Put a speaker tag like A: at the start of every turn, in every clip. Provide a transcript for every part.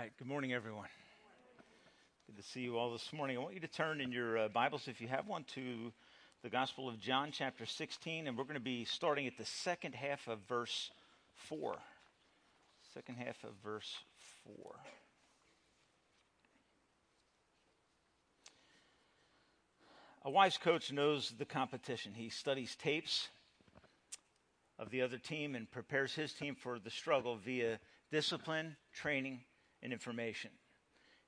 A: right. Good morning, everyone. Good to see you all this morning. I want you to turn in your uh, Bibles, if you have one, to the Gospel of John, chapter 16, and we're going to be starting at the second half of verse 4. Second half of verse 4. A wise coach knows the competition. He studies tapes of the other team and prepares his team for the struggle via discipline, training, and information.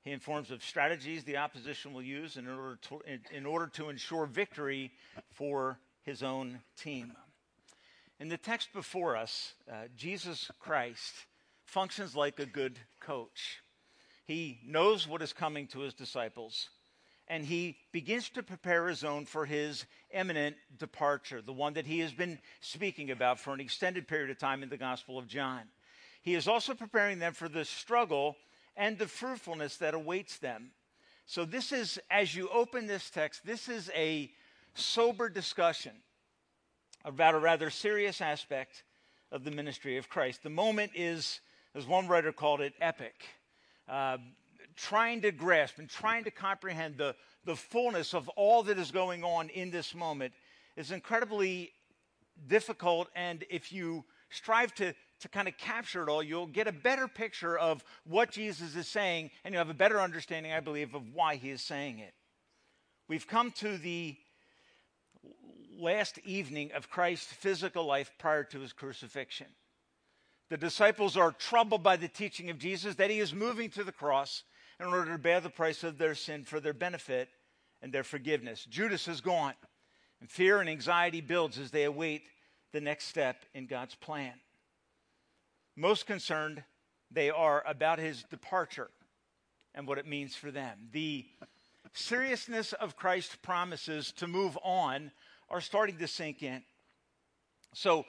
A: He informs of strategies the opposition will use in order to, in, in order to ensure victory for his own team. In the text before us, uh, Jesus Christ functions like a good coach. He knows what is coming to his disciples, and he begins to prepare his own for his imminent departure, the one that he has been speaking about for an extended period of time in the Gospel of John. He is also preparing them for the struggle and the fruitfulness that awaits them. So, this is, as you open this text, this is a sober discussion about a rather serious aspect of the ministry of Christ. The moment is, as one writer called it, epic. Uh, trying to grasp and trying to comprehend the, the fullness of all that is going on in this moment is incredibly difficult. And if you strive to to kind of capture it all, you'll get a better picture of what Jesus is saying, and you'll have a better understanding, I believe, of why he is saying it. We've come to the last evening of Christ's physical life prior to his crucifixion. The disciples are troubled by the teaching of Jesus that he is moving to the cross in order to bear the price of their sin for their benefit and their forgiveness. Judas is gone, and fear and anxiety builds as they await the next step in God's plan. Most concerned they are about his departure and what it means for them. The seriousness of Christ's promises to move on are starting to sink in. So,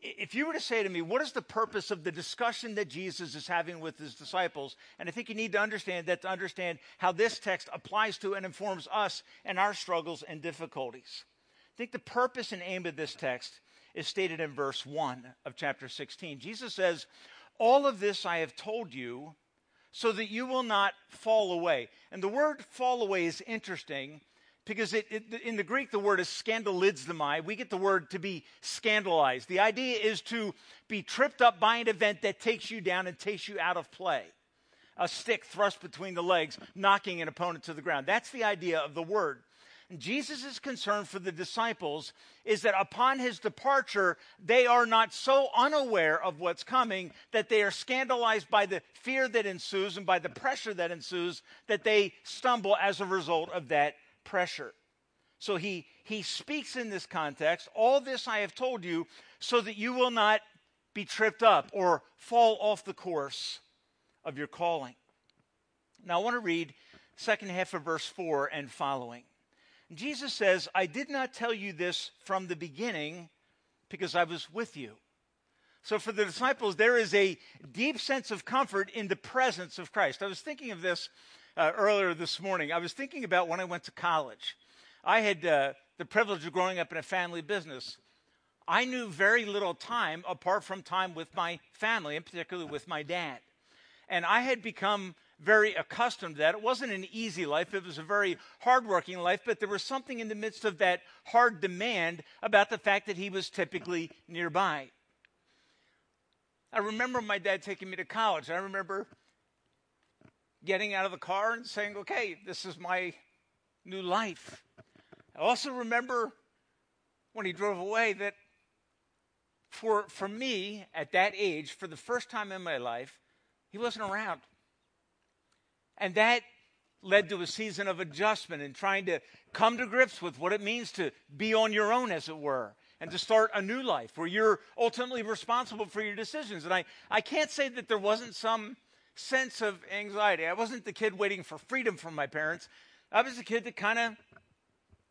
A: if you were to say to me, what is the purpose of the discussion that Jesus is having with his disciples? And I think you need to understand that to understand how this text applies to and informs us and our struggles and difficulties. I think the purpose and aim of this text is stated in verse 1 of chapter 16. Jesus says, All of this I have told you so that you will not fall away. And the word fall away is interesting because it, it, in the Greek, the word is scandalizomai. We get the word to be scandalized. The idea is to be tripped up by an event that takes you down and takes you out of play. A stick thrust between the legs, knocking an opponent to the ground. That's the idea of the word. Jesus' concern for the disciples is that upon his departure, they are not so unaware of what's coming that they are scandalized by the fear that ensues and by the pressure that ensues that they stumble as a result of that pressure. So he, he speaks in this context all this I have told you so that you will not be tripped up or fall off the course of your calling. Now I want to read second half of verse 4 and following. Jesus says, I did not tell you this from the beginning because I was with you. So for the disciples, there is a deep sense of comfort in the presence of Christ. I was thinking of this uh, earlier this morning. I was thinking about when I went to college. I had uh, the privilege of growing up in a family business. I knew very little time apart from time with my family, and particularly with my dad. And I had become very accustomed to that. It wasn't an easy life, it was a very hardworking life, but there was something in the midst of that hard demand about the fact that he was typically nearby. I remember my dad taking me to college. I remember getting out of the car and saying, okay, this is my new life. I also remember when he drove away that for, for me at that age, for the first time in my life, he wasn't around. And that led to a season of adjustment and trying to come to grips with what it means to be on your own, as it were, and to start a new life where you're ultimately responsible for your decisions. And I, I can't say that there wasn't some sense of anxiety. I wasn't the kid waiting for freedom from my parents. I was the kid that kind of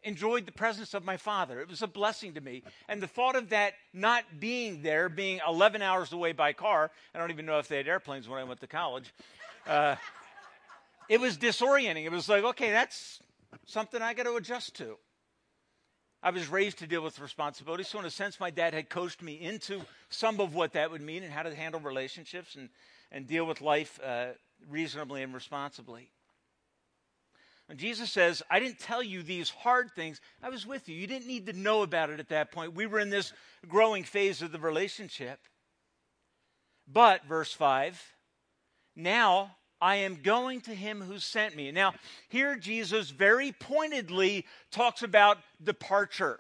A: enjoyed the presence of my father. It was a blessing to me. And the thought of that not being there, being 11 hours away by car, I don't even know if they had airplanes when I went to college. Uh, it was disorienting. It was like, okay, that's something I got to adjust to. I was raised to deal with responsibility, so in a sense, my dad had coached me into some of what that would mean and how to handle relationships and, and deal with life uh, reasonably and responsibly. And Jesus says, I didn't tell you these hard things. I was with you. You didn't need to know about it at that point. We were in this growing phase of the relationship. But, verse 5, now I am going to him who sent me. Now, here Jesus very pointedly talks about departure.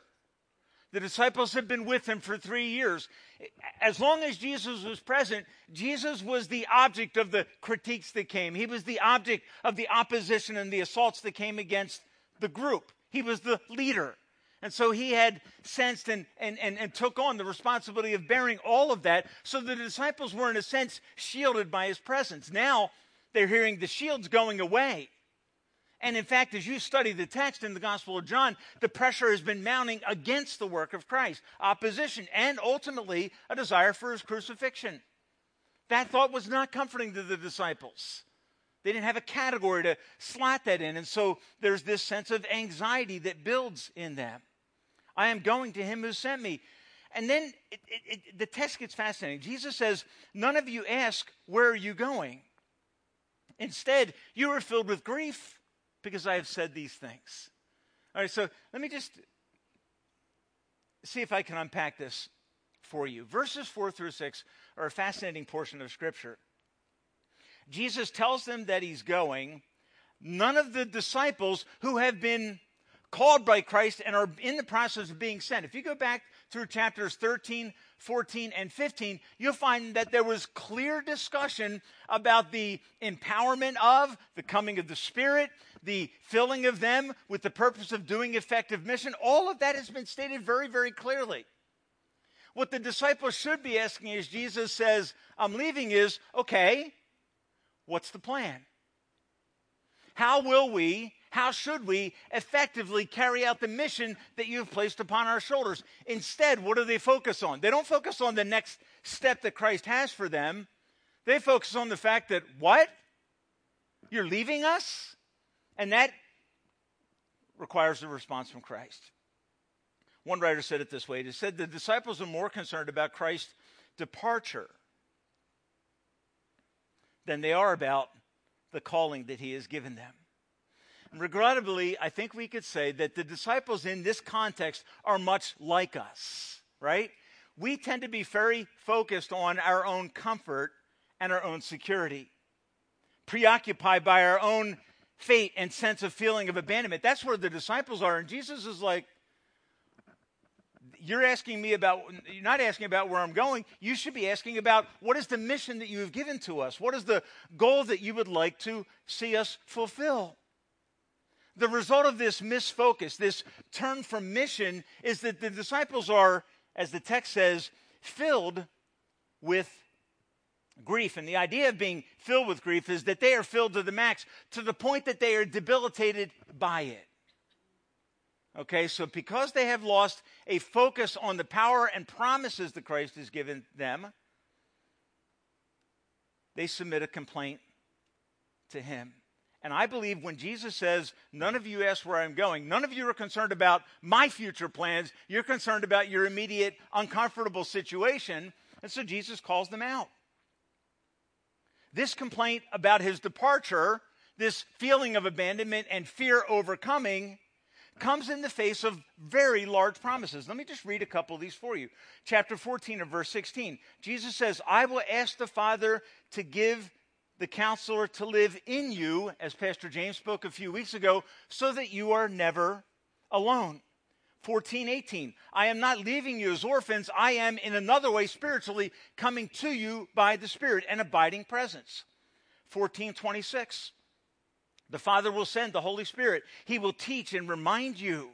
A: The disciples had been with him for three years. As long as Jesus was present, Jesus was the object of the critiques that came. He was the object of the opposition and the assaults that came against the group. He was the leader. And so he had sensed and, and, and, and, took on the responsibility of bearing all of that. So the disciples were, in a sense, shielded by his presence. Now they're hearing the shields going away. And in fact, as you study the text in the Gospel of John, the pressure has been mounting against the work of Christ, opposition, and ultimately a desire for his crucifixion. That thought was not comforting to the disciples. They didn't have a category to slot that in. And so there's this sense of anxiety that builds in them. I am going to him who sent me. And then it, it, it, the text gets fascinating. Jesus says, None of you ask, Where are you going? Instead, you are filled with grief because I have said these things. All right, so let me just see if I can unpack this for you. Verses 4 through 6 are a fascinating portion of Scripture. Jesus tells them that he's going. None of the disciples who have been called by Christ and are in the process of being sent. If you go back through chapters 13, 14, and 15, you'll find that there was clear discussion about the empowerment of the coming of the Spirit, the filling of them with the purpose of doing effective mission. All of that has been stated very, very clearly. What the disciples should be asking as Jesus says, I'm leaving, is okay, what's the plan? How will we how should we effectively carry out the mission that you've placed upon our shoulders? Instead, what do they focus on? They don't focus on the next step that Christ has for them. They focus on the fact that, what? You're leaving us? And that requires a response from Christ. One writer said it this way He said the disciples are more concerned about Christ's departure than they are about the calling that he has given them regrettably, I think we could say that the disciples in this context are much like us, right? We tend to be very focused on our own comfort and our own security, preoccupied by our own fate and sense of feeling of abandonment. That's where the disciples are. And Jesus is like, you're asking me about, you're not asking about where I'm going. You should be asking about what is the mission that you have given to us? What is the goal that you would like to see us fulfill? The result of this misfocus, this turn from mission, is that the disciples are, as the text says, filled with grief. And the idea of being filled with grief is that they are filled to the max, to the point that they are debilitated by it. Okay, so because they have lost a focus on the power and promises that Christ has given them, they submit a complaint to Him. And I believe when Jesus says, None of you ask where I'm going, none of you are concerned about my future plans. You're concerned about your immediate uncomfortable situation. And so Jesus calls them out. This complaint about his departure, this feeling of abandonment and fear overcoming, comes in the face of very large promises. Let me just read a couple of these for you. Chapter 14 of verse 16. Jesus says, I will ask the Father to give the counselor to live in you, as Pastor James spoke a few weeks ago, so that you are never alone. 14, 18. I am not leaving you as orphans. I am, in another way, spiritually coming to you by the Spirit, and abiding presence. 14, 26. The Father will send the Holy Spirit. He will teach and remind you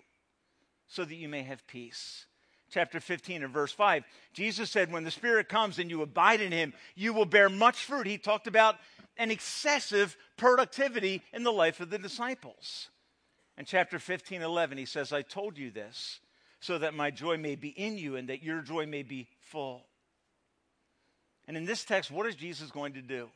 A: so that you may have peace chapter 15 and verse 5. Jesus said, When the Spirit comes and you abide in him, you will bear much fruit. He talked about an excessive productivity in the life of the disciples. In chapter 15, 11, he says, I told you this so that my joy may be in you and that your joy may be full. And in this text, what is Jesus going to do?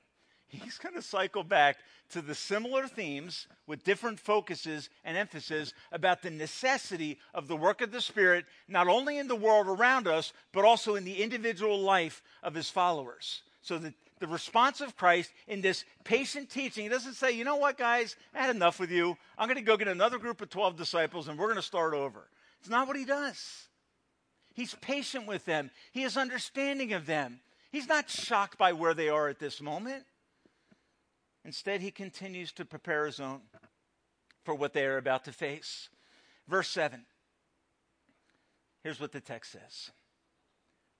A: He's going to cycle back to the similar themes with different focuses and emphasis about the necessity of the work of the Spirit, not only in the world around us, but also in the individual life of his followers. So the response of Christ in this patient teaching. He doesn't say, you know what, guys, I had enough with you. I'm going to go get another group of 12 disciples and we're going to start over. It's not what he does. He's patient with them, he is understanding of them. He's not shocked by where they are at this moment. Instead, he continues to prepare his own for what they are about to face. Verse 7. Here's what the text says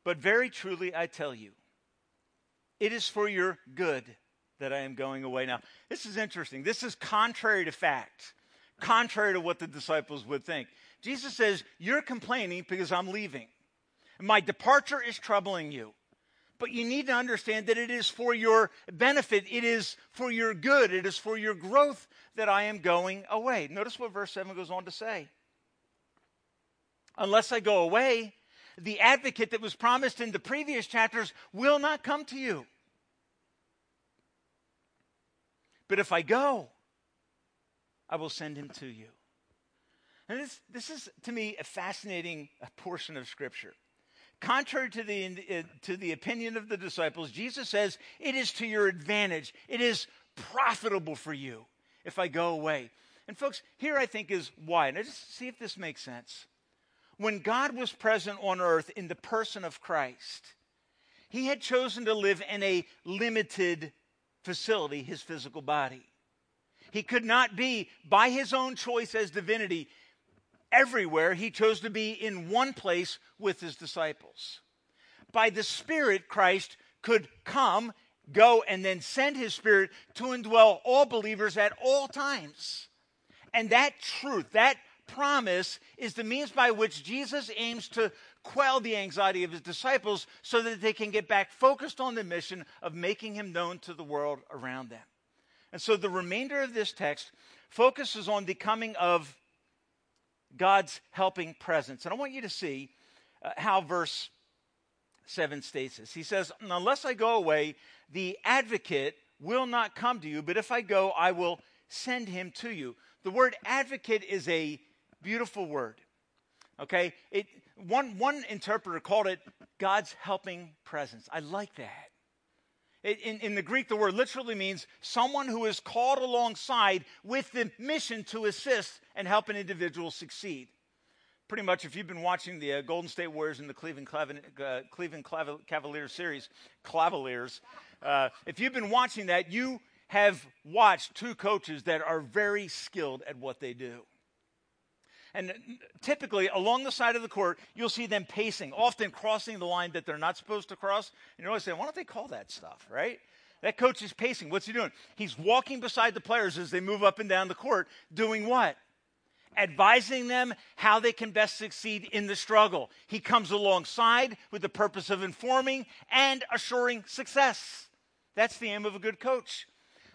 A: But very truly I tell you, it is for your good that I am going away. Now, this is interesting. This is contrary to fact, contrary to what the disciples would think. Jesus says, You're complaining because I'm leaving. My departure is troubling you. But you need to understand that it is for your benefit, it is for your good, it is for your growth that I am going away. Notice what verse 7 goes on to say. Unless I go away, the advocate that was promised in the previous chapters will not come to you. But if I go, I will send him to you. And this, this is, to me, a fascinating portion of Scripture. Contrary to the, uh, to the opinion of the disciples, Jesus says, It is to your advantage. It is profitable for you if I go away. And, folks, here I think is why. Now, just see if this makes sense. When God was present on earth in the person of Christ, he had chosen to live in a limited facility, his physical body. He could not be, by his own choice as divinity, everywhere. He chose to be in one place with his disciples. By the Spirit, Christ could come, go, and then send his Spirit to indwell all believers at all times. And that truth, that promise, is the means by which Jesus aims to quell the anxiety of his disciples so that they can get back focused on the mission of making him known to the world around them. And so the remainder of this text focuses on the coming of God's helping presence. And I want you to see uh, how verse 7 states this. He says, Unless I go away, the advocate will not come to you, but if I go, I will send him to you. The word advocate is a beautiful word. Okay? It, one, one interpreter called it God's helping presence. I like that. In, in, the Greek, the word literally means someone who is called alongside with the mission to assist and help an individual succeed. Pretty much, if you've been watching the uh, Golden State Warriors and the Cleveland, uh, Cleveland Cavaliers series, Cavaliers, uh, if you've been watching that, you have watched two coaches that are very skilled at what they do. And typically, along the side of the court, you'll see them pacing, often crossing the line that they're not supposed to cross. And you're always saying, why don't they call that stuff, right? That coach is pacing. What's he doing? He's walking beside the players as they move up and down the court, doing what? Advising them how they can best succeed in the struggle. He comes alongside with the purpose of informing and assuring success. That's the aim of a good coach.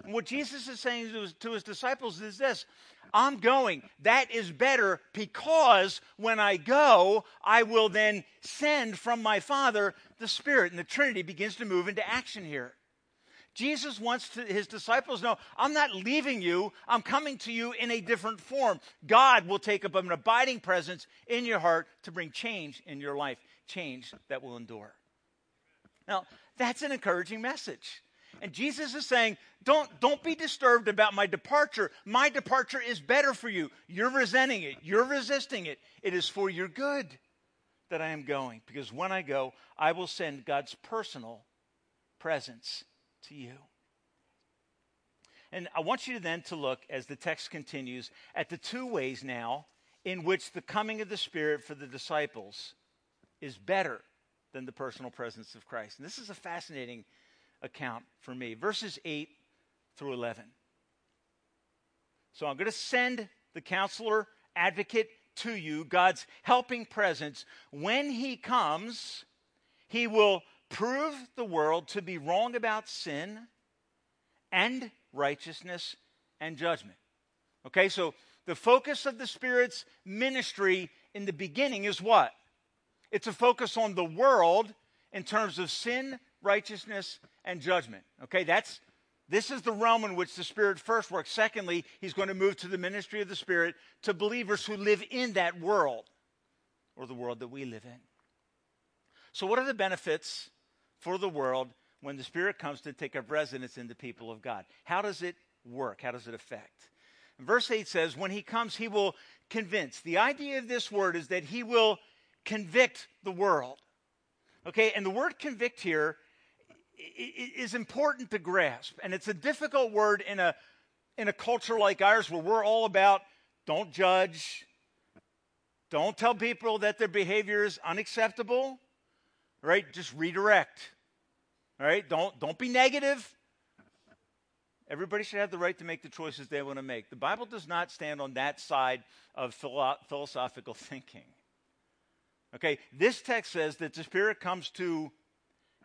A: And what Jesus is saying to his, to his disciples is this I'm going. That is better because when I go, I will then send from my Father the Spirit. And the Trinity begins to move into action here. Jesus wants to, his disciples know, I'm not leaving you, I'm coming to you in a different form. God will take up an abiding presence in your heart to bring change in your life, change that will endure. Now, that's an encouraging message. And Jesus is saying, don't, don't be disturbed about my departure. My departure is better for you. You're resenting it, you're resisting it. It is for your good that I am going, because when I go, I will send God's personal presence to you. And I want you then to look, as the text continues, at the two ways now in which the coming of the Spirit for the disciples is better than the personal presence of Christ. And this is a fascinating account for me. Verses 8 through 11. So I'm going to send the counselor advocate to you, God's helping presence. When he comes, he will prove the world to be wrong about sin and righteousness and judgment. Okay, so the focus of the Spirit's ministry in the beginning is what? It's a focus on the world in terms of sin, righteousness, and judgment. Okay, that's this is the realm in which the Spirit first works. Secondly, he's going to move to the ministry of the Spirit to believers who live in that world or the world that we live in. So, what are the benefits for the world when the Spirit comes to take up residence in the people of God. How does it work? How does it affect? Verse 8 says, When he comes, he will convince. The idea of this word is that he will convict the world. Okay, and the word convict here is important to grasp. And it's a difficult word in a, in a culture like ours where we're all about don't judge, don't tell people that their behavior is unacceptable, right? Just redirect. All right? Don't, don't be negative. Everybody should have the right to make the choices they want to make. The Bible does not stand on that side of philo- philosophical thinking. Okay, this text says that the Spirit comes to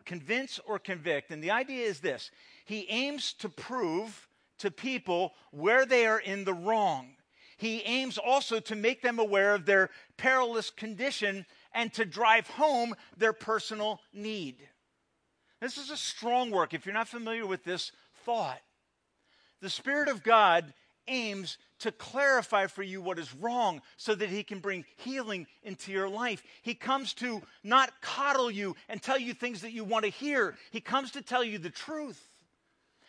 A: convince or convict, and the idea is this He aims to prove to people where they are in the wrong. He aims also to make them aware of their perilous condition and to drive home their personal need. This is a strong work if you're not familiar with this thought. The Spirit of God aims to clarify for you what is wrong so that he can bring healing into your life. He comes to not coddle you and tell you things that you want to hear, he comes to tell you the truth.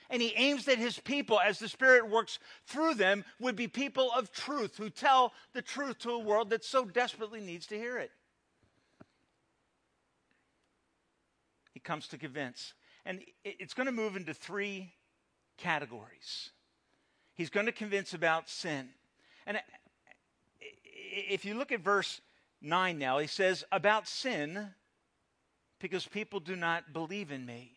A: And he aims that his people, as the Spirit works through them, would be people of truth who tell the truth to a world that so desperately needs to hear it. He comes to convince. And it's going to move into three categories. He's going to convince about sin. And if you look at verse 9 now, he says, About sin, because people do not believe in me.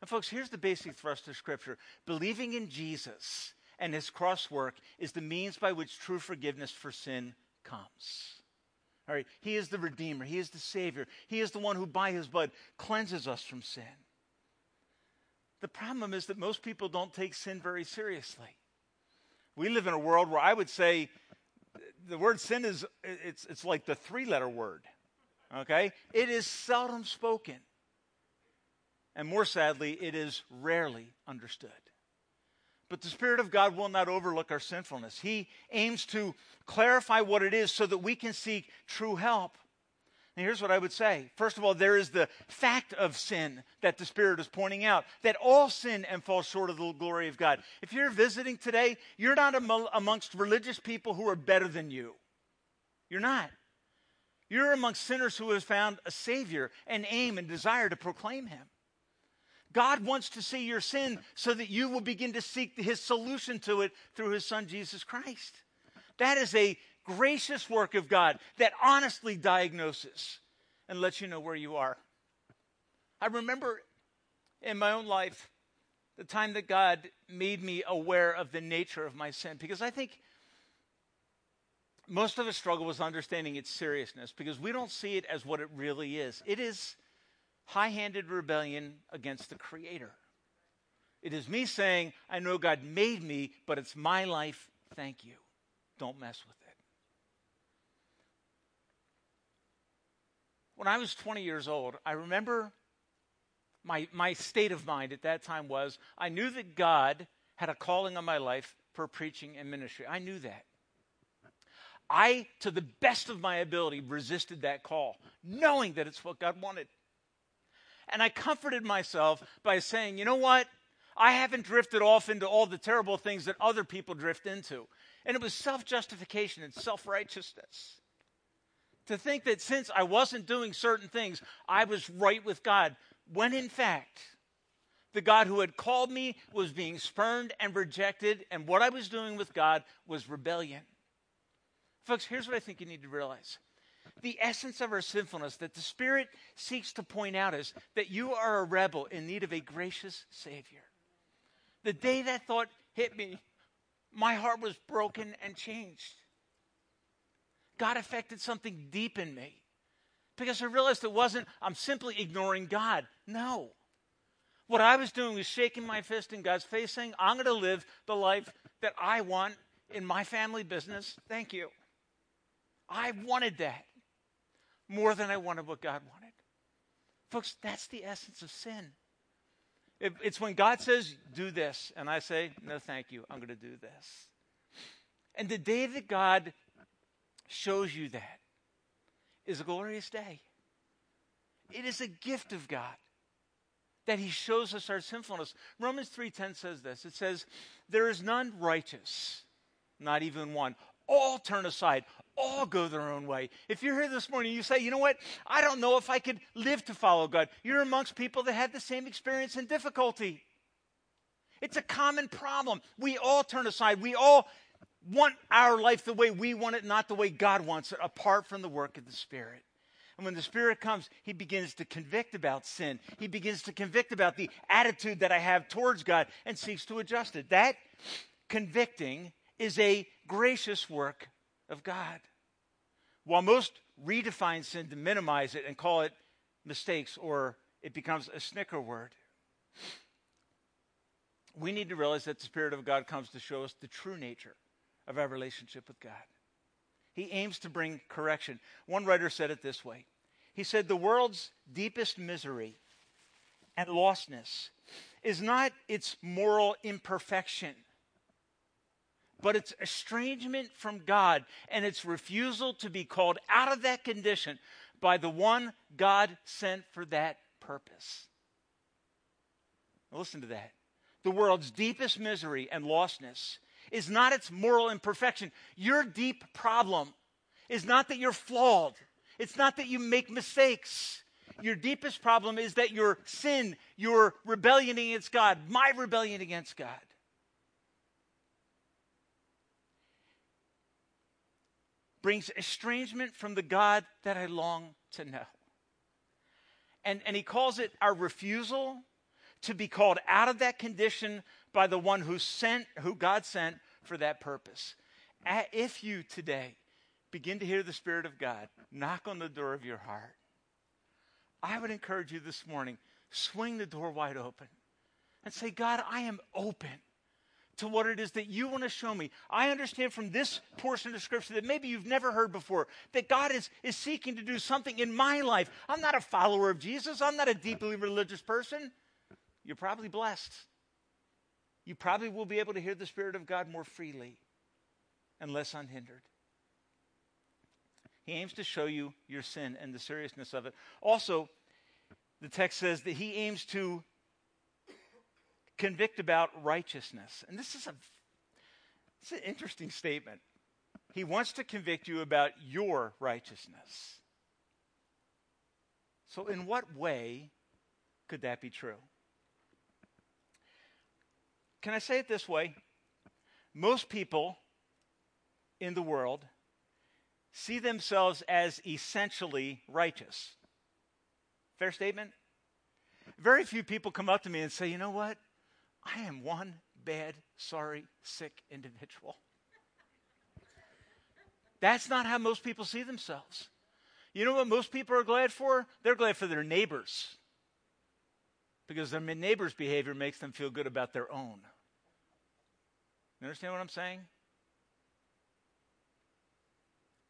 A: And, folks, here's the basic thrust of Scripture believing in Jesus and his cross work is the means by which true forgiveness for sin comes. All right, he is the Redeemer, he is the Savior, he is the one who, by his blood, cleanses us from sin. The problem is that most people don't take sin very seriously. We live in a world where I would say the word sin is it's, it's like the three letter word okay it is seldom spoken and more sadly, it is rarely understood. But the Spirit of God will not overlook our sinfulness. He aims to clarify what it is so that we can seek true help. Here's what I would say. First of all, there is the fact of sin that the Spirit is pointing out that all sin and fall short of the glory of God. If you're visiting today, you're not amongst religious people who are better than you. You're not. You're amongst sinners who have found a Savior and aim and desire to proclaim Him. God wants to see your sin so that you will begin to seek his solution to it through his son, Jesus Christ. That is a gracious work of God that honestly diagnoses and lets you know where you are. I remember in my own life the time that God made me aware of the nature of my sin because I think most of us struggle with understanding its seriousness because we don't see it as what it really is. It is high handed rebellion against the Creator. It is me saying, I know God made me, but it's my life. Thank you. Don't mess with it. When I was 20 years old, I remember my, my state of mind at that time was I knew that God had a calling on my life for preaching and ministry. I knew that. I, to the best of my ability, resisted that call, knowing that it's what God wanted. And I comforted myself by saying, you know what? I haven't drifted off into all the terrible things that other people drift into. And it was self justification and self righteousness. To think that since I wasn't doing certain things, I was right with God, when in fact, the God who had called me was being spurned and rejected, and what I was doing with God was rebellion. Folks, here's what I think you need to realize the essence of our sinfulness that the Spirit seeks to point out is that you are a rebel in need of a gracious Savior. The day that thought hit me, my heart was broken and changed. God affected something deep in me because I realized it wasn't, I'm simply ignoring God. No. What I was doing was shaking my fist in God's face, saying, I'm going to live the life that I want in my family business. Thank you. I wanted that more than I wanted what God wanted. Folks, that's the essence of sin. It's when God says, do this, and I say, no, thank you, I'm going to do this. And the day that God shows you that is a glorious day. It is a gift of God. that he shows us our sinfulness. Romans 3:10 says this. It says, "There is none righteous, not even one. All turn aside, all go their own way. If you're here this morning, you say, you know what? I don't know if I could live to follow God. You're amongst people that had the same experience and difficulty. It's a common problem. We all turn aside. We all want our life the way we want it, not the way God wants it, apart from the work of the Spirit. And when the Spirit comes, He begins to convict about sin. He begins to convict about the attitude that I have towards God and seeks to adjust it. That convicting is a gracious work of God. While most redefine sin to minimize it and call it mistakes or it becomes a snicker word, we need to realize that the Spirit of God comes to show us the true nature of our relationship with God. He aims to bring correction. One writer said it this way He said, The world's deepest misery and lostness is not its moral imperfection but it's estrangement from God and its refusal to be called out of that condition by the one God sent for that purpose. Now listen to that. The world's deepest misery and lostness is not its moral imperfection. Your deep problem is not that you're flawed, it's not that you make mistakes. Your deepest problem is that your sin, your rebellion against God, my rebellion against God, brings estrangement from the God that I long to know. And, and he calls it our refusal to be called out of that condition by the one who sent, who God sent for that purpose. If you today begin to hear the Spirit of God knock on the door of your heart, I would encourage you this morning, swing the door wide open and say, God, I am open to what it is that you want to show me. I understand from this portion of Scripture that maybe you've never heard before that God is, is seeking to do something in my life. I'm not a follower of Jesus, I'm not a deeply religious person. You're probably blessed. You probably will be able to hear the Spirit of God more freely and less unhindered. He aims to show you your sin and the seriousness of it. Also, the text says that he aims to convict about righteousness. And this is a it's an interesting statement. He wants to convict you about your righteousness. So, in what way could that be true? Can I say it this way? Most people in the world see themselves as essentially righteous. Fair statement? Very few people come up to me and say, you know what? I am one bad, sorry, sick individual. That's not how most people see themselves. You know what most people are glad for? They're glad for their neighbors. Because their neighbor's behavior makes them feel good about their own. You understand what I'm saying?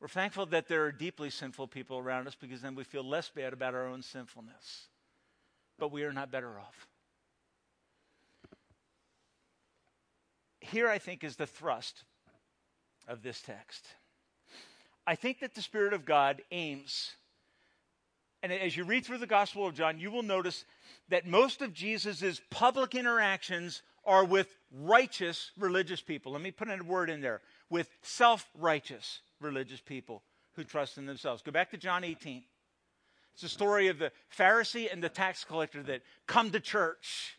A: We're thankful that there are deeply sinful people around us because then we feel less bad about our own sinfulness. But we are not better off. here I think is the thrust of this text. I think that the Spirit of God aims, and as you read through the Gospel of John, you will notice that most of Jesus' public interactions are with righteous religious people. Let me put a word in there with self righteous religious people who trust in themselves. Go back to John 18. It's the story of the Pharisee and the tax collector that come to church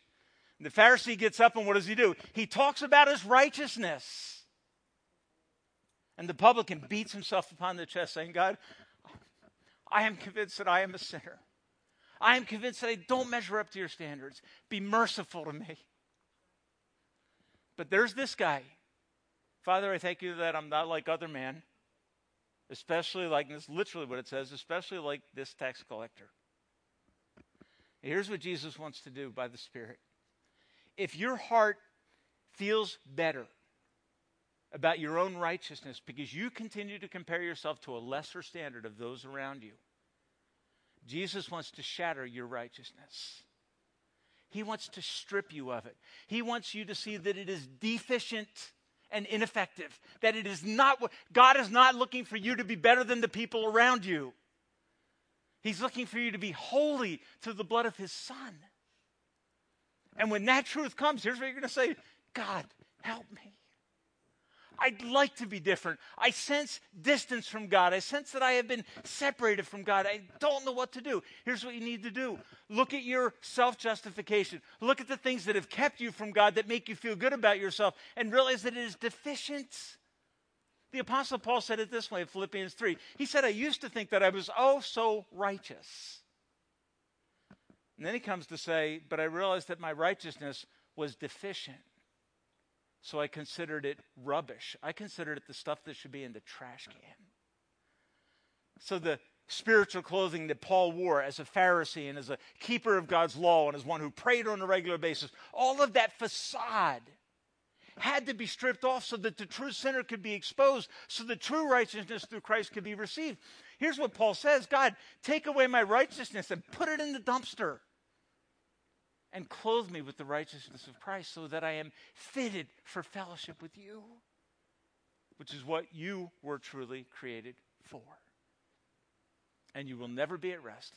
A: the Pharisee gets up and what does he do? He talks about his righteousness. And the publican beats himself upon the chest, saying, God, I am convinced that I am a sinner. I am convinced that I don't measure up to your standards. Be merciful to me. But there's this guy. Father, I thank you that I'm not like other men, especially like this, literally what it says, especially like this tax collector. Here's what Jesus wants to do by the Spirit if your heart feels better about your own righteousness because you continue to compare yourself to a lesser standard of those around you, Jesus wants to shatter your righteousness. He wants to strip you of it. He wants you to see that it is deficient and ineffective, that it is not what God is not looking for you to be better than the people around you. He's looking for you to be holy through the blood of his son. And when that truth comes, here's what you're going to say God, help me. I'd like to be different. I sense distance from God. I sense that I have been separated from God. I don't know what to do. Here's what you need to do look at your self justification. Look at the things that have kept you from God that make you feel good about yourself and realize that it is deficient. The Apostle Paul said it this way in Philippians 3. He said, I used to think that I was oh so righteous. And then he comes to say, But I realized that my righteousness was deficient. So I considered it rubbish. I considered it the stuff that should be in the trash can. So the spiritual clothing that Paul wore as a Pharisee and as a keeper of God's law and as one who prayed on a regular basis, all of that facade had to be stripped off so that the true sinner could be exposed, so the true righteousness through Christ could be received. Here's what Paul says God, take away my righteousness and put it in the dumpster and clothe me with the righteousness of Christ so that I am fitted for fellowship with you, which is what you were truly created for. And you will never be at rest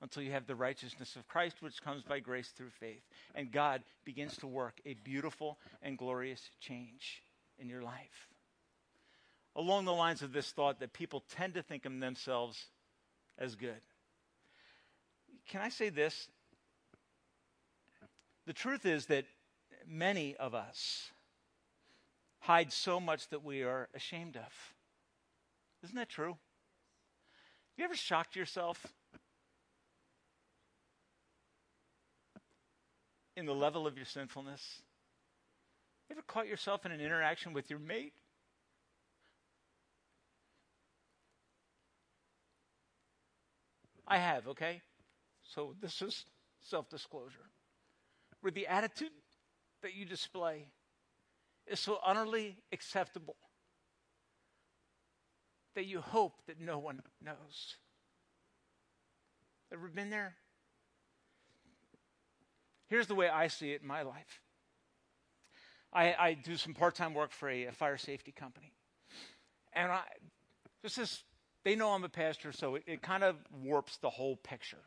A: until you have the righteousness of Christ, which comes by grace through faith. And God begins to work a beautiful and glorious change in your life. Along the lines of this thought that people tend to think of themselves as good. Can I say this? The truth is that many of us hide so much that we are ashamed of. Isn't that true? Have you ever shocked yourself in the level of your sinfulness? You ever caught yourself in an interaction with your mate? I have, okay? So this is self disclosure where the attitude that you display is so utterly acceptable that you hope that no one knows. Ever been there? Here's the way I see it in my life. I, I do some part-time work for a, a, fire safety company, and I this is they know I'm a pastor, so it, it kind of warps the whole picture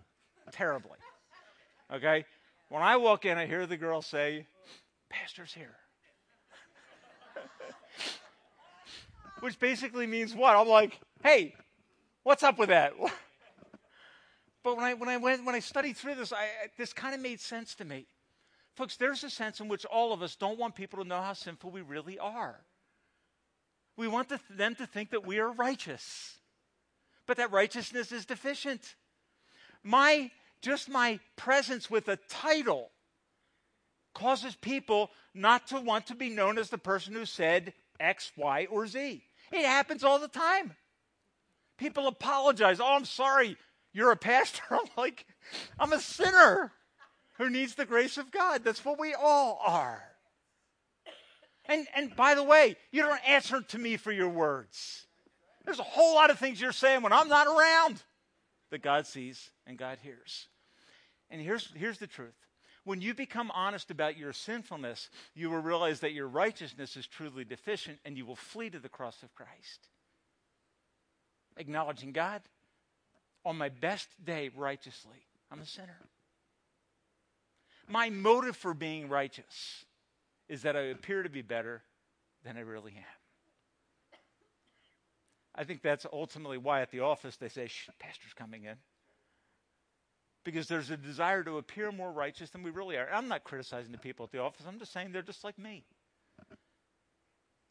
A: terribly. Okay, when I walk in, I hear the girl say, Pastor's here. Which basically means what? I'm like, hey, what's up with that? but when I, when I, went, when I studied through this, I, this kind of made sense to me. Folks, there's a sense in which all of us don't want people to know how sinful we really are. We want to, them to think that we are righteous, but that righteousness is deficient. My just my presence with a title causes people not to want to be known as the person who said X, Y, or Z. It happens all the time. People apologize. Oh, I'm sorry, you're a pastor. I'm like, I'm a sinner who needs the grace of God. That's what we all are. And, and by the way, you don't answer to me for your words. There's a whole lot of things you're saying when I'm not around that God sees and God hears. And here's, here's the truth when you become honest about your sinfulness, you will realize that your righteousness is truly deficient and you will flee to the cross of Christ. Acknowledging God, on my best day righteously, I'm a sinner. My motive for being righteous is that I appear to be better than I really am. I think that's ultimately why at the office they say, Pastor's coming in because there's a desire to appear more righteous than we really are. I'm not criticizing the people at the office. I'm just saying they're just like me.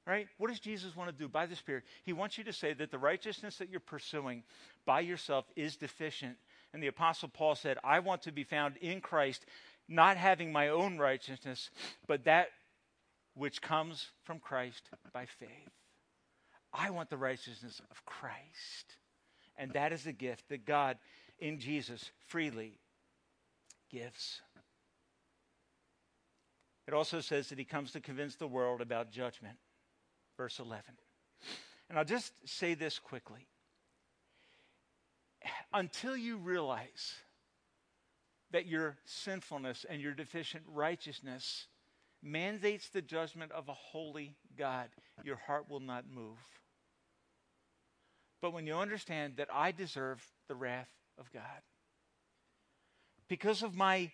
A: Right? What does Jesus want to do by the Spirit? He wants you to say that the righteousness that you're pursuing by yourself is deficient. And the Apostle Paul said, I want to be found in Christ, not having my own righteousness, but that which comes from Christ by faith. I want the righteousness of Christ. And that is a gift that God in Jesus freely gives. It also says that he comes to convince the world about judgment. Verse 11. And I'll just say this quickly. Until you realize that your sinfulness and your deficient righteousness mandates the judgment of a holy God, your heart will not move. But when you understand that I deserve the wrath of God. Because of my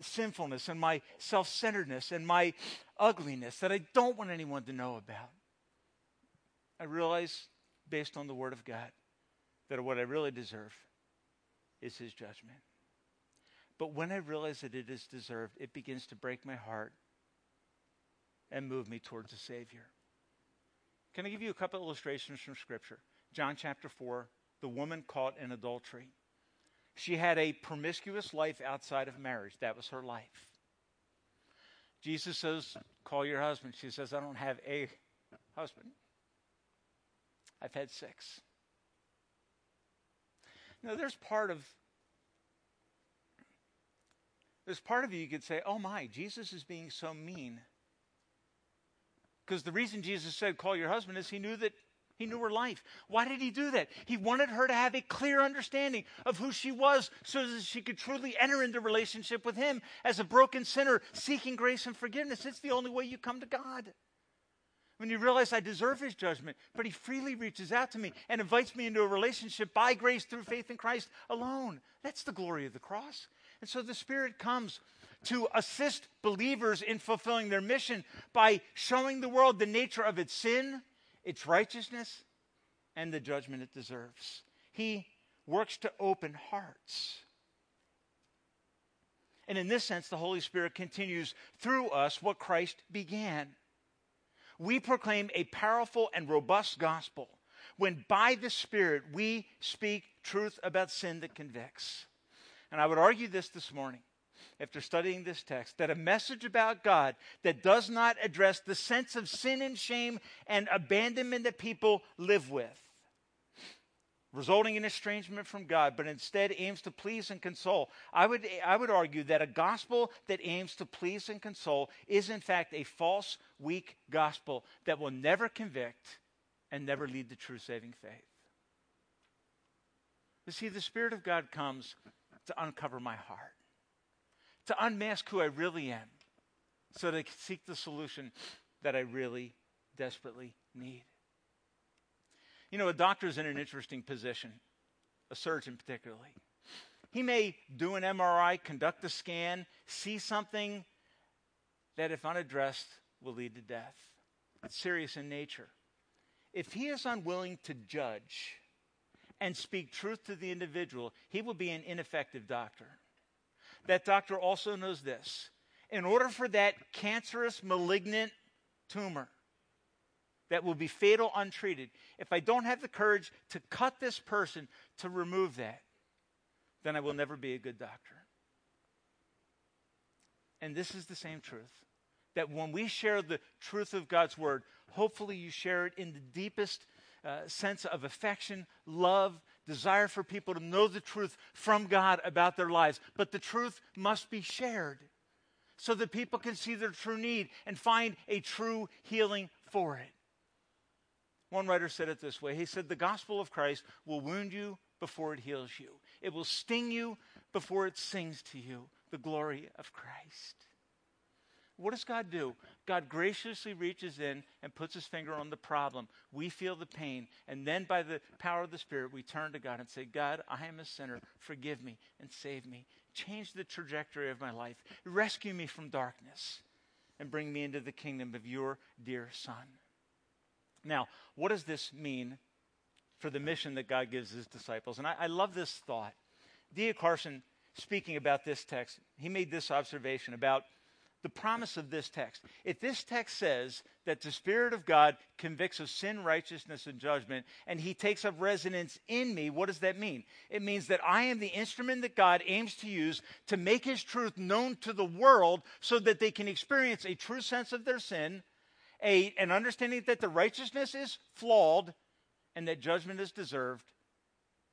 A: sinfulness and my self centeredness and my ugliness that I don't want anyone to know about. I realize, based on the Word of God, that what I really deserve is His judgment. But when I realize that it is deserved, it begins to break my heart and move me towards a Savior. Can I give you a couple illustrations from Scripture? John chapter 4, the woman caught in adultery. She had a promiscuous life outside of marriage. That was her life. Jesus says, Call your husband. She says, I don't have a husband. I've had six. Now, there's part of there's part of you you could say, oh my, Jesus is being so mean. Because the reason Jesus said, call your husband, is he knew that he knew her life. Why did he do that? He wanted her to have a clear understanding of who she was so that she could truly enter into relationship with him as a broken sinner seeking grace and forgiveness. It's the only way you come to God. When you realize I deserve his judgment, but he freely reaches out to me and invites me into a relationship by grace through faith in Christ alone. That's the glory of the cross. And so the Spirit comes to assist believers in fulfilling their mission by showing the world the nature of its sin, its righteousness, and the judgment it deserves. He works to open hearts. And in this sense, the Holy Spirit continues through us what Christ began. We proclaim a powerful and robust gospel when by the Spirit we speak truth about sin that convicts. And I would argue this this morning after studying this text that a message about God that does not address the sense of sin and shame and abandonment that people live with, resulting in estrangement from God, but instead aims to please and console. I would, I would argue that a gospel that aims to please and console is, in fact, a false, weak gospel that will never convict and never lead to true saving faith. You see, the Spirit of God comes to uncover my heart to unmask who I really am so can seek the solution that I really desperately need. You know, a doctor is in an interesting position, a surgeon particularly. He may do an MRI, conduct a scan, see something that, if unaddressed, will lead to death. It's serious in nature. If he is unwilling to judge and speak truth to the individual, he will be an ineffective doctor that doctor also knows this. In order for that cancerous, malignant tumor that will be fatal untreated, if I don't have the courage to cut this person to remove that, then I will never be a good doctor. And this is the same truth that when we share the truth of God's word, hopefully you share it in the deepest uh, sense of affection, love, desire for people to know the truth from God about their lives. But the truth must be shared so that people can see their true need and find a true healing for it. One writer said it this way He said, The gospel of Christ will wound you before it heals you, it will sting you before it sings to you the glory of Christ. What does God do? God graciously reaches in and puts his finger on the problem. We feel the pain. And then, by the power of the Spirit, we turn to God and say, God, I am a sinner. Forgive me and save me. Change the trajectory of my life. Rescue me from darkness and bring me into the kingdom of your dear Son. Now, what does this mean for the mission that God gives his disciples? And I, I love this thought. D.A. Carson, speaking about this text, he made this observation about the promise of this text. If this text says that the Spirit of God convicts of sin, righteousness, and judgment, and He takes up residence in me, what does that mean? It means that I am the instrument that God aims to use to make His truth known to the world so that they can experience a true sense of their sin, a, an understanding that the righteousness is flawed, and that judgment is deserved,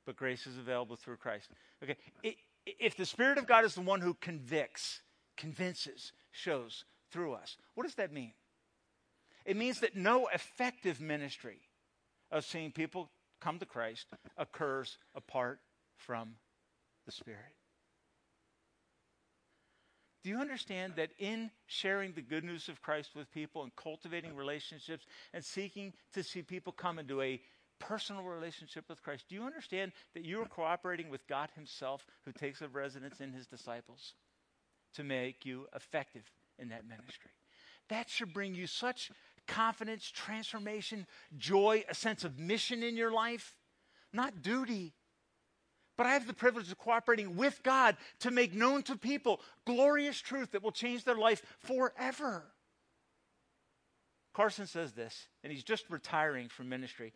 A: but grace is available through Christ. Okay, if the Spirit of God is the one who convicts, convinces, shows through us. What does that mean? It means that no effective ministry of seeing people come to Christ occurs apart from the Spirit. Do you understand that in sharing the good news of Christ with people and cultivating relationships and seeking to see people come into a personal relationship with Christ, do you understand that you are cooperating with God Himself who takes up residence in His disciples? To make you effective in that ministry. That should bring you such confidence, transformation, joy, a sense of mission in your life, not duty. But I have the privilege of cooperating with God to make known to people glorious truth that will change their life forever. Carson says this, and he's just retiring from ministry.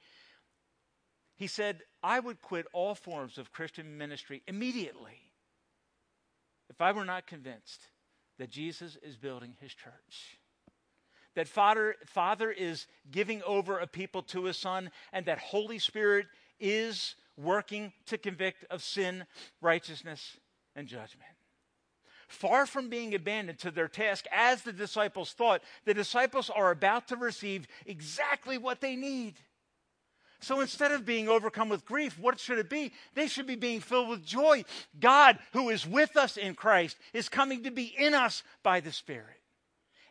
A: He said, I would quit all forms of Christian ministry immediately if I were not convinced that Jesus is building his church. That Father, Father is giving over a people to his Son, and that Holy Spirit is working to convict of sin, righteousness, and judgment. Far from being abandoned to their task as the disciples thought, the disciples are about to receive exactly what they need. So instead of being overcome with grief, what should it be? They should be being filled with joy. God, who is with us in Christ, is coming to be in us by the Spirit.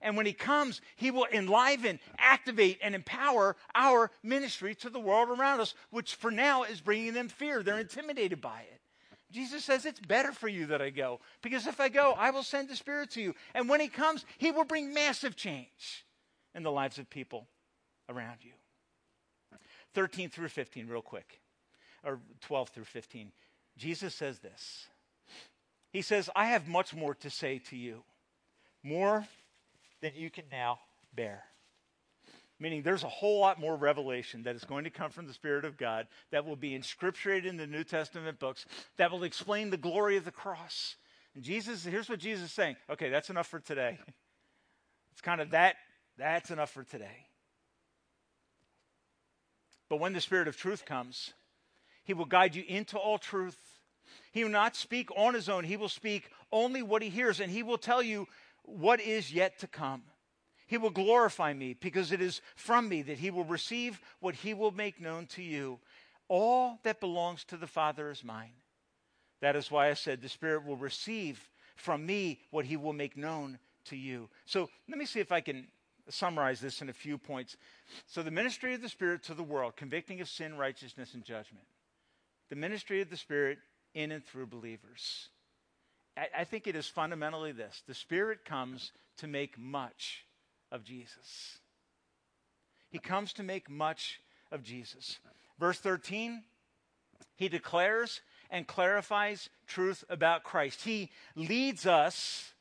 A: And when He comes, He will enliven, activate, and empower our ministry to the world around us, which for now is bringing them fear. They're intimidated by it. Jesus says, It's better for you that I go, because if I go, I will send the Spirit to you. And when He comes, He will bring massive change in the lives of people around you. 13 through 15, real quick, or 12 through 15. Jesus says this He says, I have much more to say to you, more than you can now bear. Meaning, there's a whole lot more revelation that is going to come from the Spirit of God that will be inscripturated in the New Testament books that will explain the glory of the cross. And Jesus, here's what Jesus is saying. Okay, that's enough for today. It's kind of that, that's enough for today. But when the Spirit of truth comes, he will guide you into all truth. He will not speak on his own, he will speak only what he hears, and he will tell you what is yet to come. He will glorify me because it is from me that he will receive what he will make known to you. All that belongs to the Father is mine. That is why I said the Spirit will receive from me what he will make known to you. So let me see if I can summarize this in a few points. So, the ministry of the Spirit to the world, convicting of sin, righteousness, and judgment. The ministry of the Spirit in and through believers. I, I think it is fundamentally this the Spirit comes to make much of Jesus. He comes to make much of Jesus. Verse 13, he declares and clarifies truth about Christ. He leads us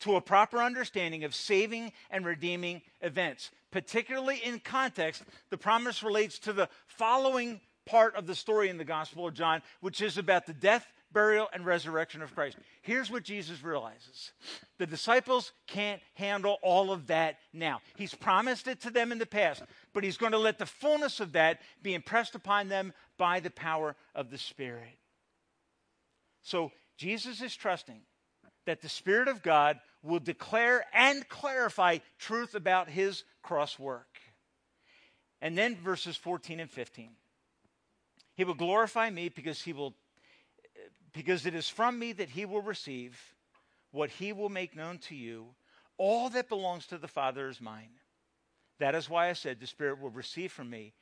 A: to a proper understanding of saving and redeeming events. Particularly in context, the promise relates to the following part of the story in the Gospel of John, which is about the death, burial, and resurrection of Christ. Here's what Jesus realizes the disciples can't handle all of that now. He's promised it to them in the past, but he's going to let the fullness of that be impressed upon them by the power of the Spirit. So Jesus is trusting that the Spirit of God will declare and clarify truth about his cross work. And then verses 14 and 15. He will glorify me because he will because it is from me that he will receive what he will make known to you. All that belongs to the Father is mine. That is why I said the Spirit will receive from me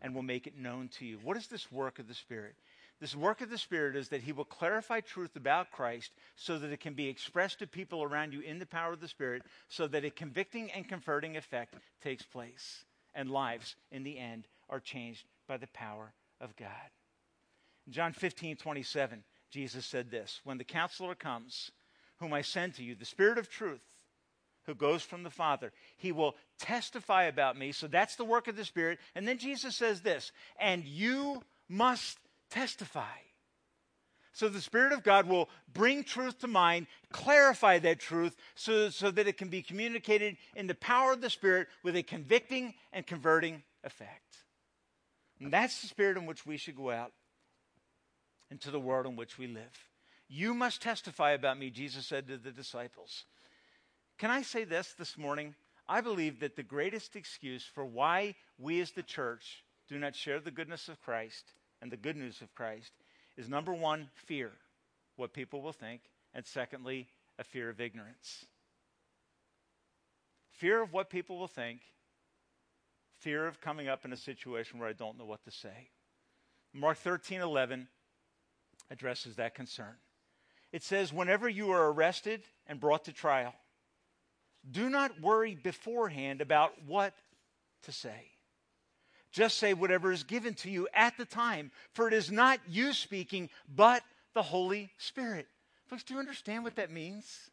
A: and will make it known to you. What is this work of the Spirit? This work of the Spirit is that He will clarify truth about Christ so that it can be expressed to people around you in the power of the Spirit, so that a convicting and converting effect takes place, and lives in the end are changed by the power of God. In John 15, 27, Jesus said this When the counselor comes, whom I send to you, the Spirit of truth, who goes from the Father. He will testify about me. So that's the work of the Spirit. And then Jesus says this, and you must testify. So the Spirit of God will bring truth to mind, clarify that truth so, so that it can be communicated in the power of the Spirit with a convicting and converting effect. And that's the spirit in which we should go out into the world in which we live. You must testify about me, Jesus said to the disciples. Can I say this this morning? I believe that the greatest excuse for why we as the church do not share the goodness of Christ and the good news of Christ is number one, fear, what people will think, and secondly, a fear of ignorance. Fear of what people will think, fear of coming up in a situation where I don't know what to say. Mark 13 11 addresses that concern. it says, Whenever you are arrested and brought to trial, do not worry beforehand about what to say. Just say whatever is given to you at the time, for it is not you speaking, but the Holy Spirit. Folks, do you understand what that means?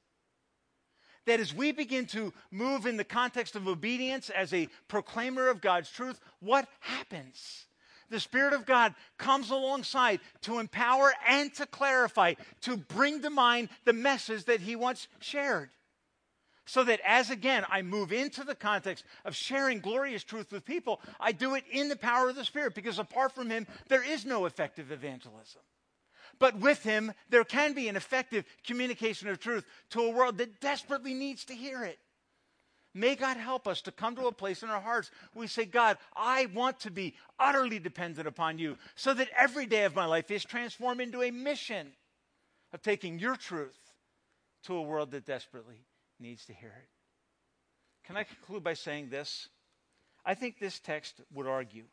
A: That as we begin to move in the context of obedience as a proclaimer of God's truth, what happens? The Spirit of God comes alongside to empower and to clarify, to bring to mind the message that He once shared. So that as again I move into the context of sharing glorious truth with people, I do it in the power of the Spirit because apart from Him, there is no effective evangelism. But with Him, there can be an effective communication of truth to a world that desperately needs to hear it. May God help us to come to a place in our hearts where we say, God, I want to be utterly dependent upon you so that every day of my life is transformed into a mission of taking your truth to a world that desperately needs to hear it. Can I conclude by saying this? I think this text would argue,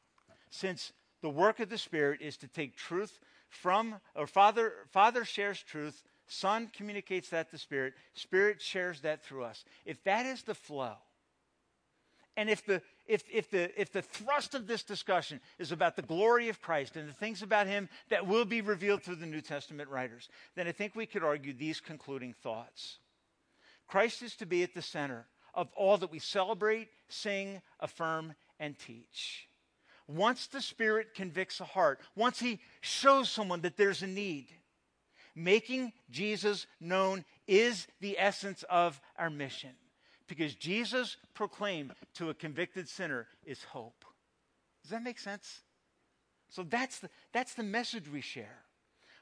A: since the work of the Spirit is to take truth from, or Father, Father shares truth, Son communicates that to Spirit, Spirit shares that through us. If that is the flow, and if the, if, if, the, if the thrust of this discussion is about the glory of Christ and the things about him that will be revealed through the New Testament writers, then I think we could argue these concluding thoughts. Christ is to be at the center of all that we celebrate, sing, affirm, and teach. Once the Spirit convicts a heart, once He shows someone that there's a need, making Jesus known is the essence of our mission. Because Jesus proclaimed to a convicted sinner is hope. Does that make sense? So that's the, that's the message we share.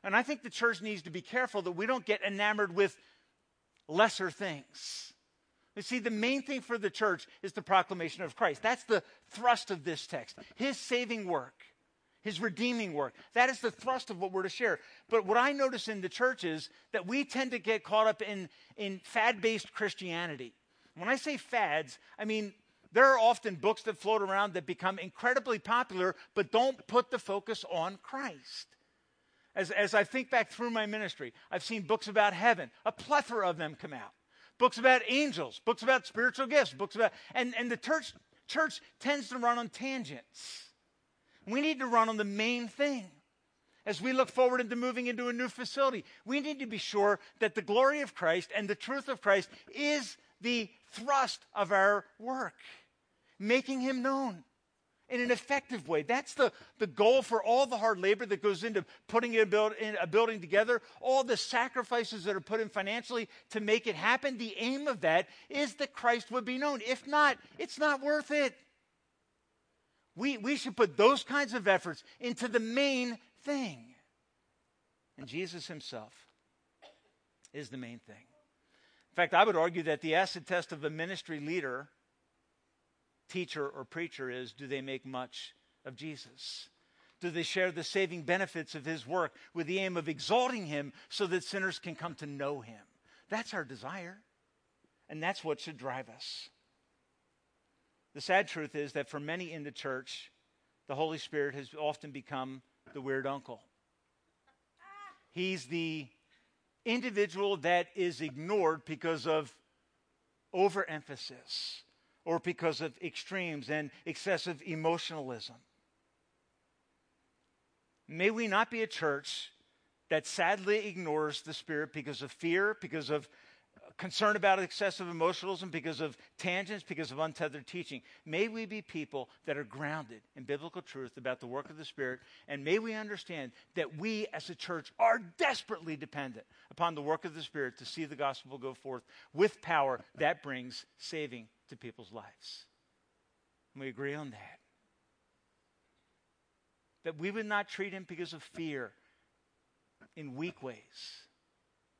A: And I think the church needs to be careful that we don't get enamored with lesser things. You see, the main thing for the church is the proclamation of Christ. That's the thrust of this text. His saving work, his redeeming work. That is the thrust of what we're to share. But what I notice in the church is that we tend to get caught up in, in fad based Christianity. When I say fads, I mean there are often books that float around that become incredibly popular, but don't put the focus on Christ. As, as I think back through my ministry, I've seen books about heaven, a plethora of them come out. Books about angels, books about spiritual gifts, books about, and, and the church, church tends to run on tangents. We need to run on the main thing. As we look forward into moving into a new facility, we need to be sure that the glory of Christ and the truth of Christ is the thrust of our work, making him known in an effective way. That's the, the goal for all the hard labor that goes into putting a, build, a building together, all the sacrifices that are put in financially to make it happen. The aim of that is that Christ would be known. If not, it's not worth it. We, we should put those kinds of efforts into the main thing. And Jesus himself is the main thing. In fact, I would argue that the acid test of a ministry leader teacher or preacher is do they make much of Jesus? Do they share the saving benefits of his work with the aim of exalting him so that sinners can come to know him? That's our desire. And that's what should drive us. The sad truth is that for many in the church, the Holy Spirit has often become the weird uncle. He's the individual that is ignored because of overemphasis or because of extremes and excessive emotionalism. May we not be a church that sadly ignores the Spirit because of fear, because of uh, concern about excessive emotionalism, because of tangents, because of untethered teaching. May we be people that are grounded in biblical truth about the work of the Spirit, and may we understand that we as a church are desperately dependent upon the work of the Spirit to see the gospel go forth with power that brings saving to people's lives. And we agree on that. That we would not treat him because of fear in weak ways,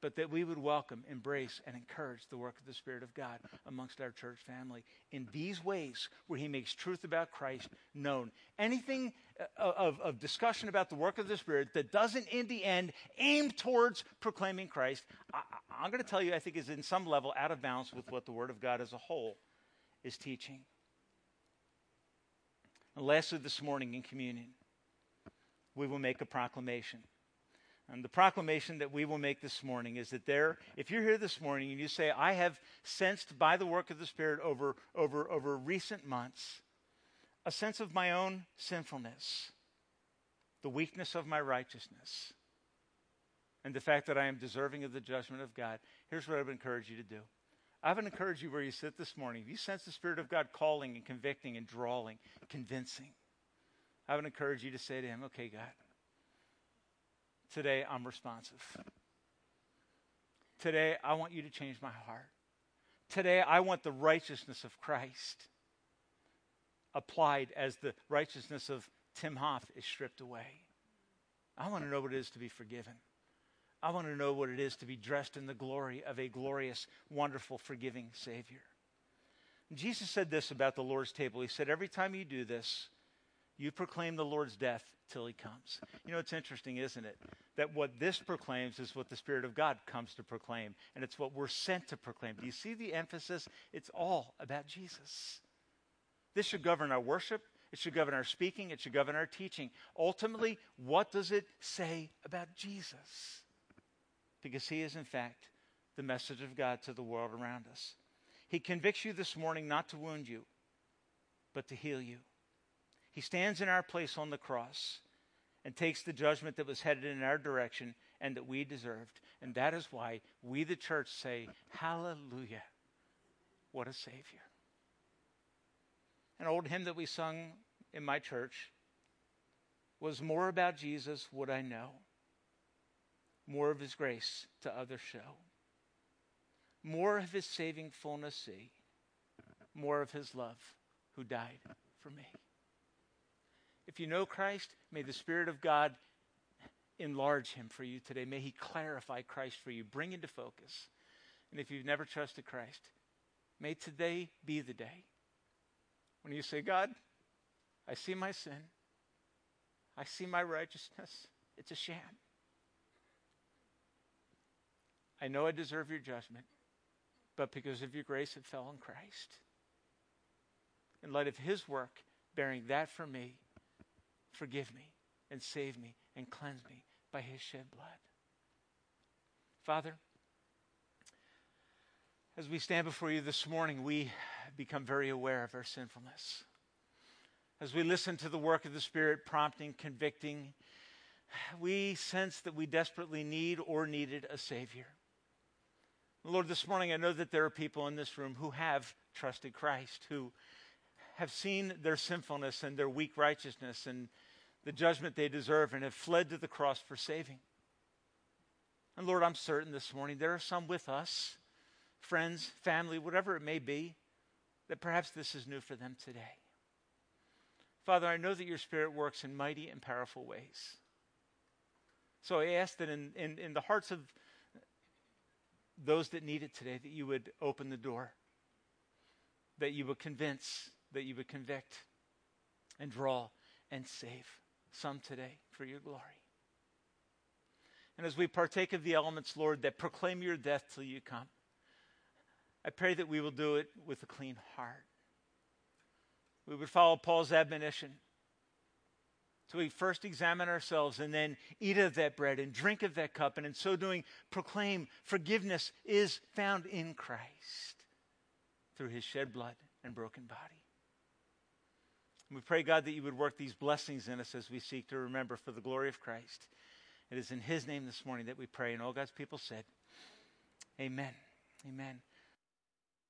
A: but that we would welcome, embrace, and encourage the work of the Spirit of God amongst our church family in these ways where he makes truth about Christ known. Anything uh, of, of discussion about the work of the Spirit that doesn't, in the end, aim towards proclaiming Christ, I, I'm going to tell you, I think is in some level out of balance with what the Word of God as a whole is teaching. And lastly, this morning in communion, we will make a proclamation. And the proclamation that we will make this morning is that there, if you're here this morning and you say, I have sensed by the work of the Spirit over, over, over recent months a sense of my own sinfulness, the weakness of my righteousness, and the fact that I am deserving of the judgment of God, here's what I would encourage you to do. I would encourage you where you sit this morning. If you sense the Spirit of God calling and convicting and drawing, convincing, I would encourage you to say to Him, Okay, God, today I'm responsive. Today I want you to change my heart. Today I want the righteousness of Christ applied as the righteousness of Tim Hoff is stripped away. I want to know what it is to be forgiven. I want to know what it is to be dressed in the glory of a glorious, wonderful, forgiving Savior. Jesus said this about the Lord's table. He said, Every time you do this, you proclaim the Lord's death till he comes. You know, it's interesting, isn't it? That what this proclaims is what the Spirit of God comes to proclaim, and it's what we're sent to proclaim. Do you see the emphasis? It's all about Jesus. This should govern our worship, it should govern our speaking, it should govern our teaching. Ultimately, what does it say about Jesus? Because he is, in fact, the message of God to the world around us. He convicts you this morning not to wound you, but to heal you. He stands in our place on the cross and takes the judgment that was headed in our direction and that we deserved. And that is why we, the church, say, Hallelujah. What a Savior. An old hymn that we sung in my church was More about Jesus would I know, more of his grace to others show, more of his saving fullness see, more of his love who died for me. If you know Christ, may the Spirit of God enlarge him for you today. May he clarify Christ for you, bring into focus. And if you've never trusted Christ, may today be the day when you say, God, I see my sin, I see my righteousness, it's a sham. I know I deserve your judgment, but because of your grace, it fell on Christ. In light of his work, bearing that for me, forgive me and save me and cleanse me by his shed blood. Father, as we stand before you this morning, we become very aware of our sinfulness. As we listen to the work of the Spirit prompting, convicting, we sense that we desperately need or needed a Savior. Lord, this morning I know that there are people in this room who have trusted Christ, who have seen their sinfulness and their weak righteousness and the judgment they deserve and have fled to the cross for saving. And Lord, I'm certain this morning there are some with us, friends, family, whatever it may be, that perhaps this is new for them today. Father, I know that your Spirit works in mighty and powerful ways. So I ask that in, in, in the hearts of those that need it today, that you would open the door, that you would convince, that you would convict and draw and save some today for your glory. And as we partake of the elements, Lord, that proclaim your death till you come, I pray that we will do it with a clean heart. We would follow Paul's admonition. So we first examine ourselves and then eat of that bread and drink of that cup, and in so doing, proclaim forgiveness is found in Christ through his shed blood and broken body. And we pray, God, that you would work these blessings in us as we seek to remember for the glory of Christ. It is in his name this morning that we pray, and all God's people said, Amen. Amen.